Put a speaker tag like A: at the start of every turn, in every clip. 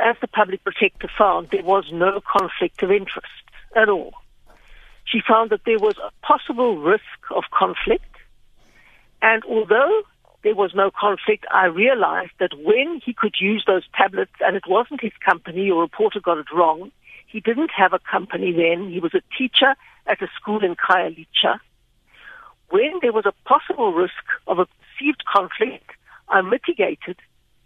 A: as the public protector found, there was no conflict of interest at all. She found that there was a possible risk of conflict, and although there was no conflict, I realized that when he could use those tablets, and it wasn't his company, your reporter got it wrong, he didn't have a company then. He was a teacher at a school in Khayelitsha. When there was a possible risk of a perceived conflict, I mitigated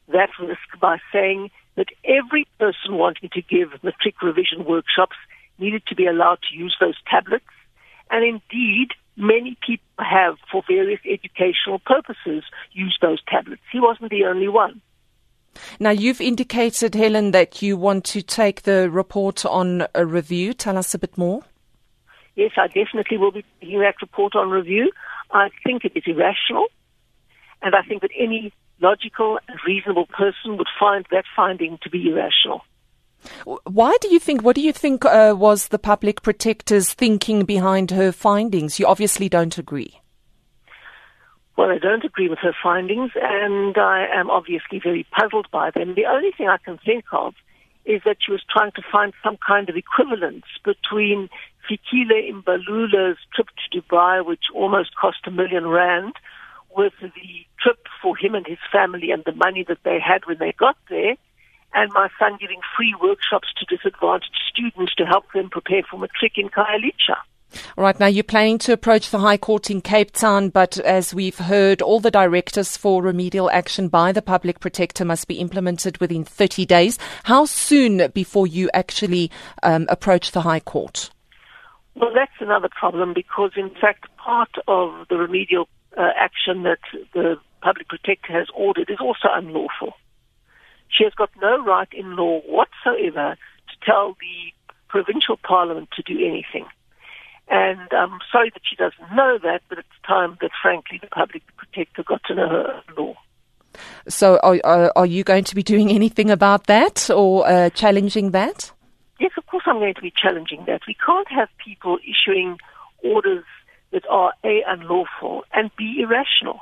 A: that risk by saying that every person wanting to give matric revision workshops needed to be allowed to use those tablets. And indeed, many people have, for various educational purposes, used those tablets. He wasn't the only one.
B: Now, you've indicated, Helen, that you want to take the report on a review. Tell us a bit more.
A: Yes, I definitely will be taking that report on review. I think it is irrational, and I think that any logical and reasonable person would find that finding to be irrational.
B: Why do you think, what do you think uh, was the public protector's thinking behind her findings? You obviously don't agree.
A: Well, I don't agree with her findings, and I am obviously very puzzled by them. The only thing I can think of is that she was trying to find some kind of equivalence between Fikile Mbalula's trip to Dubai, which almost cost a million rand, with the trip for him and his family and the money that they had when they got there, and my son giving free workshops to disadvantaged students to help them prepare for matric in Khayelitsha.
B: All right, now you're planning to approach the High Court in Cape Town, but as we've heard, all the directives for remedial action by the Public Protector must be implemented within 30 days. How soon before you actually um, approach the High Court?
A: Well, that's another problem because, in fact, part of the remedial uh, action that the Public Protector has ordered is also unlawful. She has got no right in law whatsoever to tell the provincial parliament to do anything. And I'm sorry that she doesn't know that, but it's time that, frankly, the public protector got to know her law.
B: So, are, are, are you going to be doing anything about that or uh, challenging that?
A: Yes, of course, I'm going to be challenging that. We can't have people issuing orders that are A, unlawful, and B, irrational.